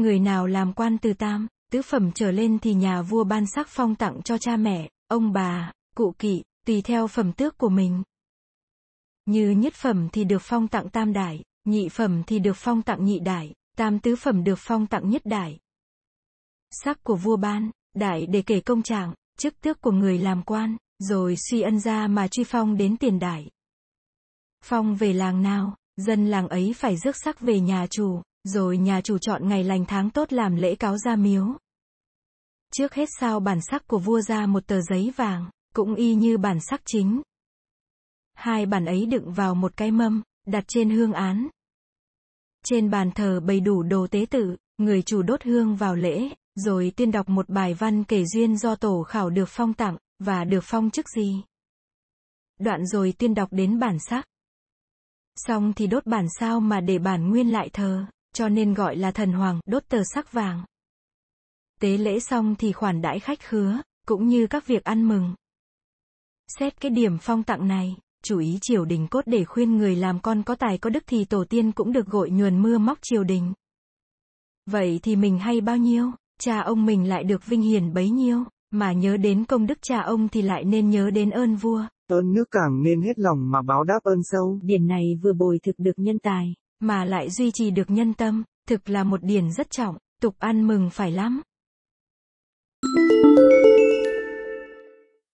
người nào làm quan từ tam, tứ phẩm trở lên thì nhà vua ban sắc phong tặng cho cha mẹ, ông bà, cụ kỵ, tùy theo phẩm tước của mình. Như nhất phẩm thì được phong tặng tam đại, nhị phẩm thì được phong tặng nhị đại, tam tứ phẩm được phong tặng nhất đại. Sắc của vua ban, đại để kể công trạng, chức tước của người làm quan, rồi suy ân ra mà truy phong đến tiền đại. Phong về làng nào, dân làng ấy phải rước sắc về nhà chủ, rồi nhà chủ chọn ngày lành tháng tốt làm lễ cáo ra miếu. Trước hết sao bản sắc của vua ra một tờ giấy vàng, cũng y như bản sắc chính. Hai bản ấy đựng vào một cái mâm, đặt trên hương án. Trên bàn thờ bày đủ đồ tế tự, người chủ đốt hương vào lễ, rồi tiên đọc một bài văn kể duyên do tổ khảo được phong tặng, và được phong chức gì. Đoạn rồi tiên đọc đến bản sắc. Xong thì đốt bản sao mà để bản nguyên lại thờ, cho nên gọi là thần hoàng, đốt tờ sắc vàng. Tế lễ xong thì khoản đãi khách khứa, cũng như các việc ăn mừng. Xét cái điểm phong tặng này, chủ ý triều đình cốt để khuyên người làm con có tài có đức thì tổ tiên cũng được gội nhuần mưa móc triều đình. Vậy thì mình hay bao nhiêu, cha ông mình lại được vinh hiển bấy nhiêu, mà nhớ đến công đức cha ông thì lại nên nhớ đến ơn vua. Ơn nước càng nên hết lòng mà báo đáp ơn sâu. Điển này vừa bồi thực được nhân tài, mà lại duy trì được nhân tâm, thực là một điển rất trọng, tục ăn mừng phải lắm.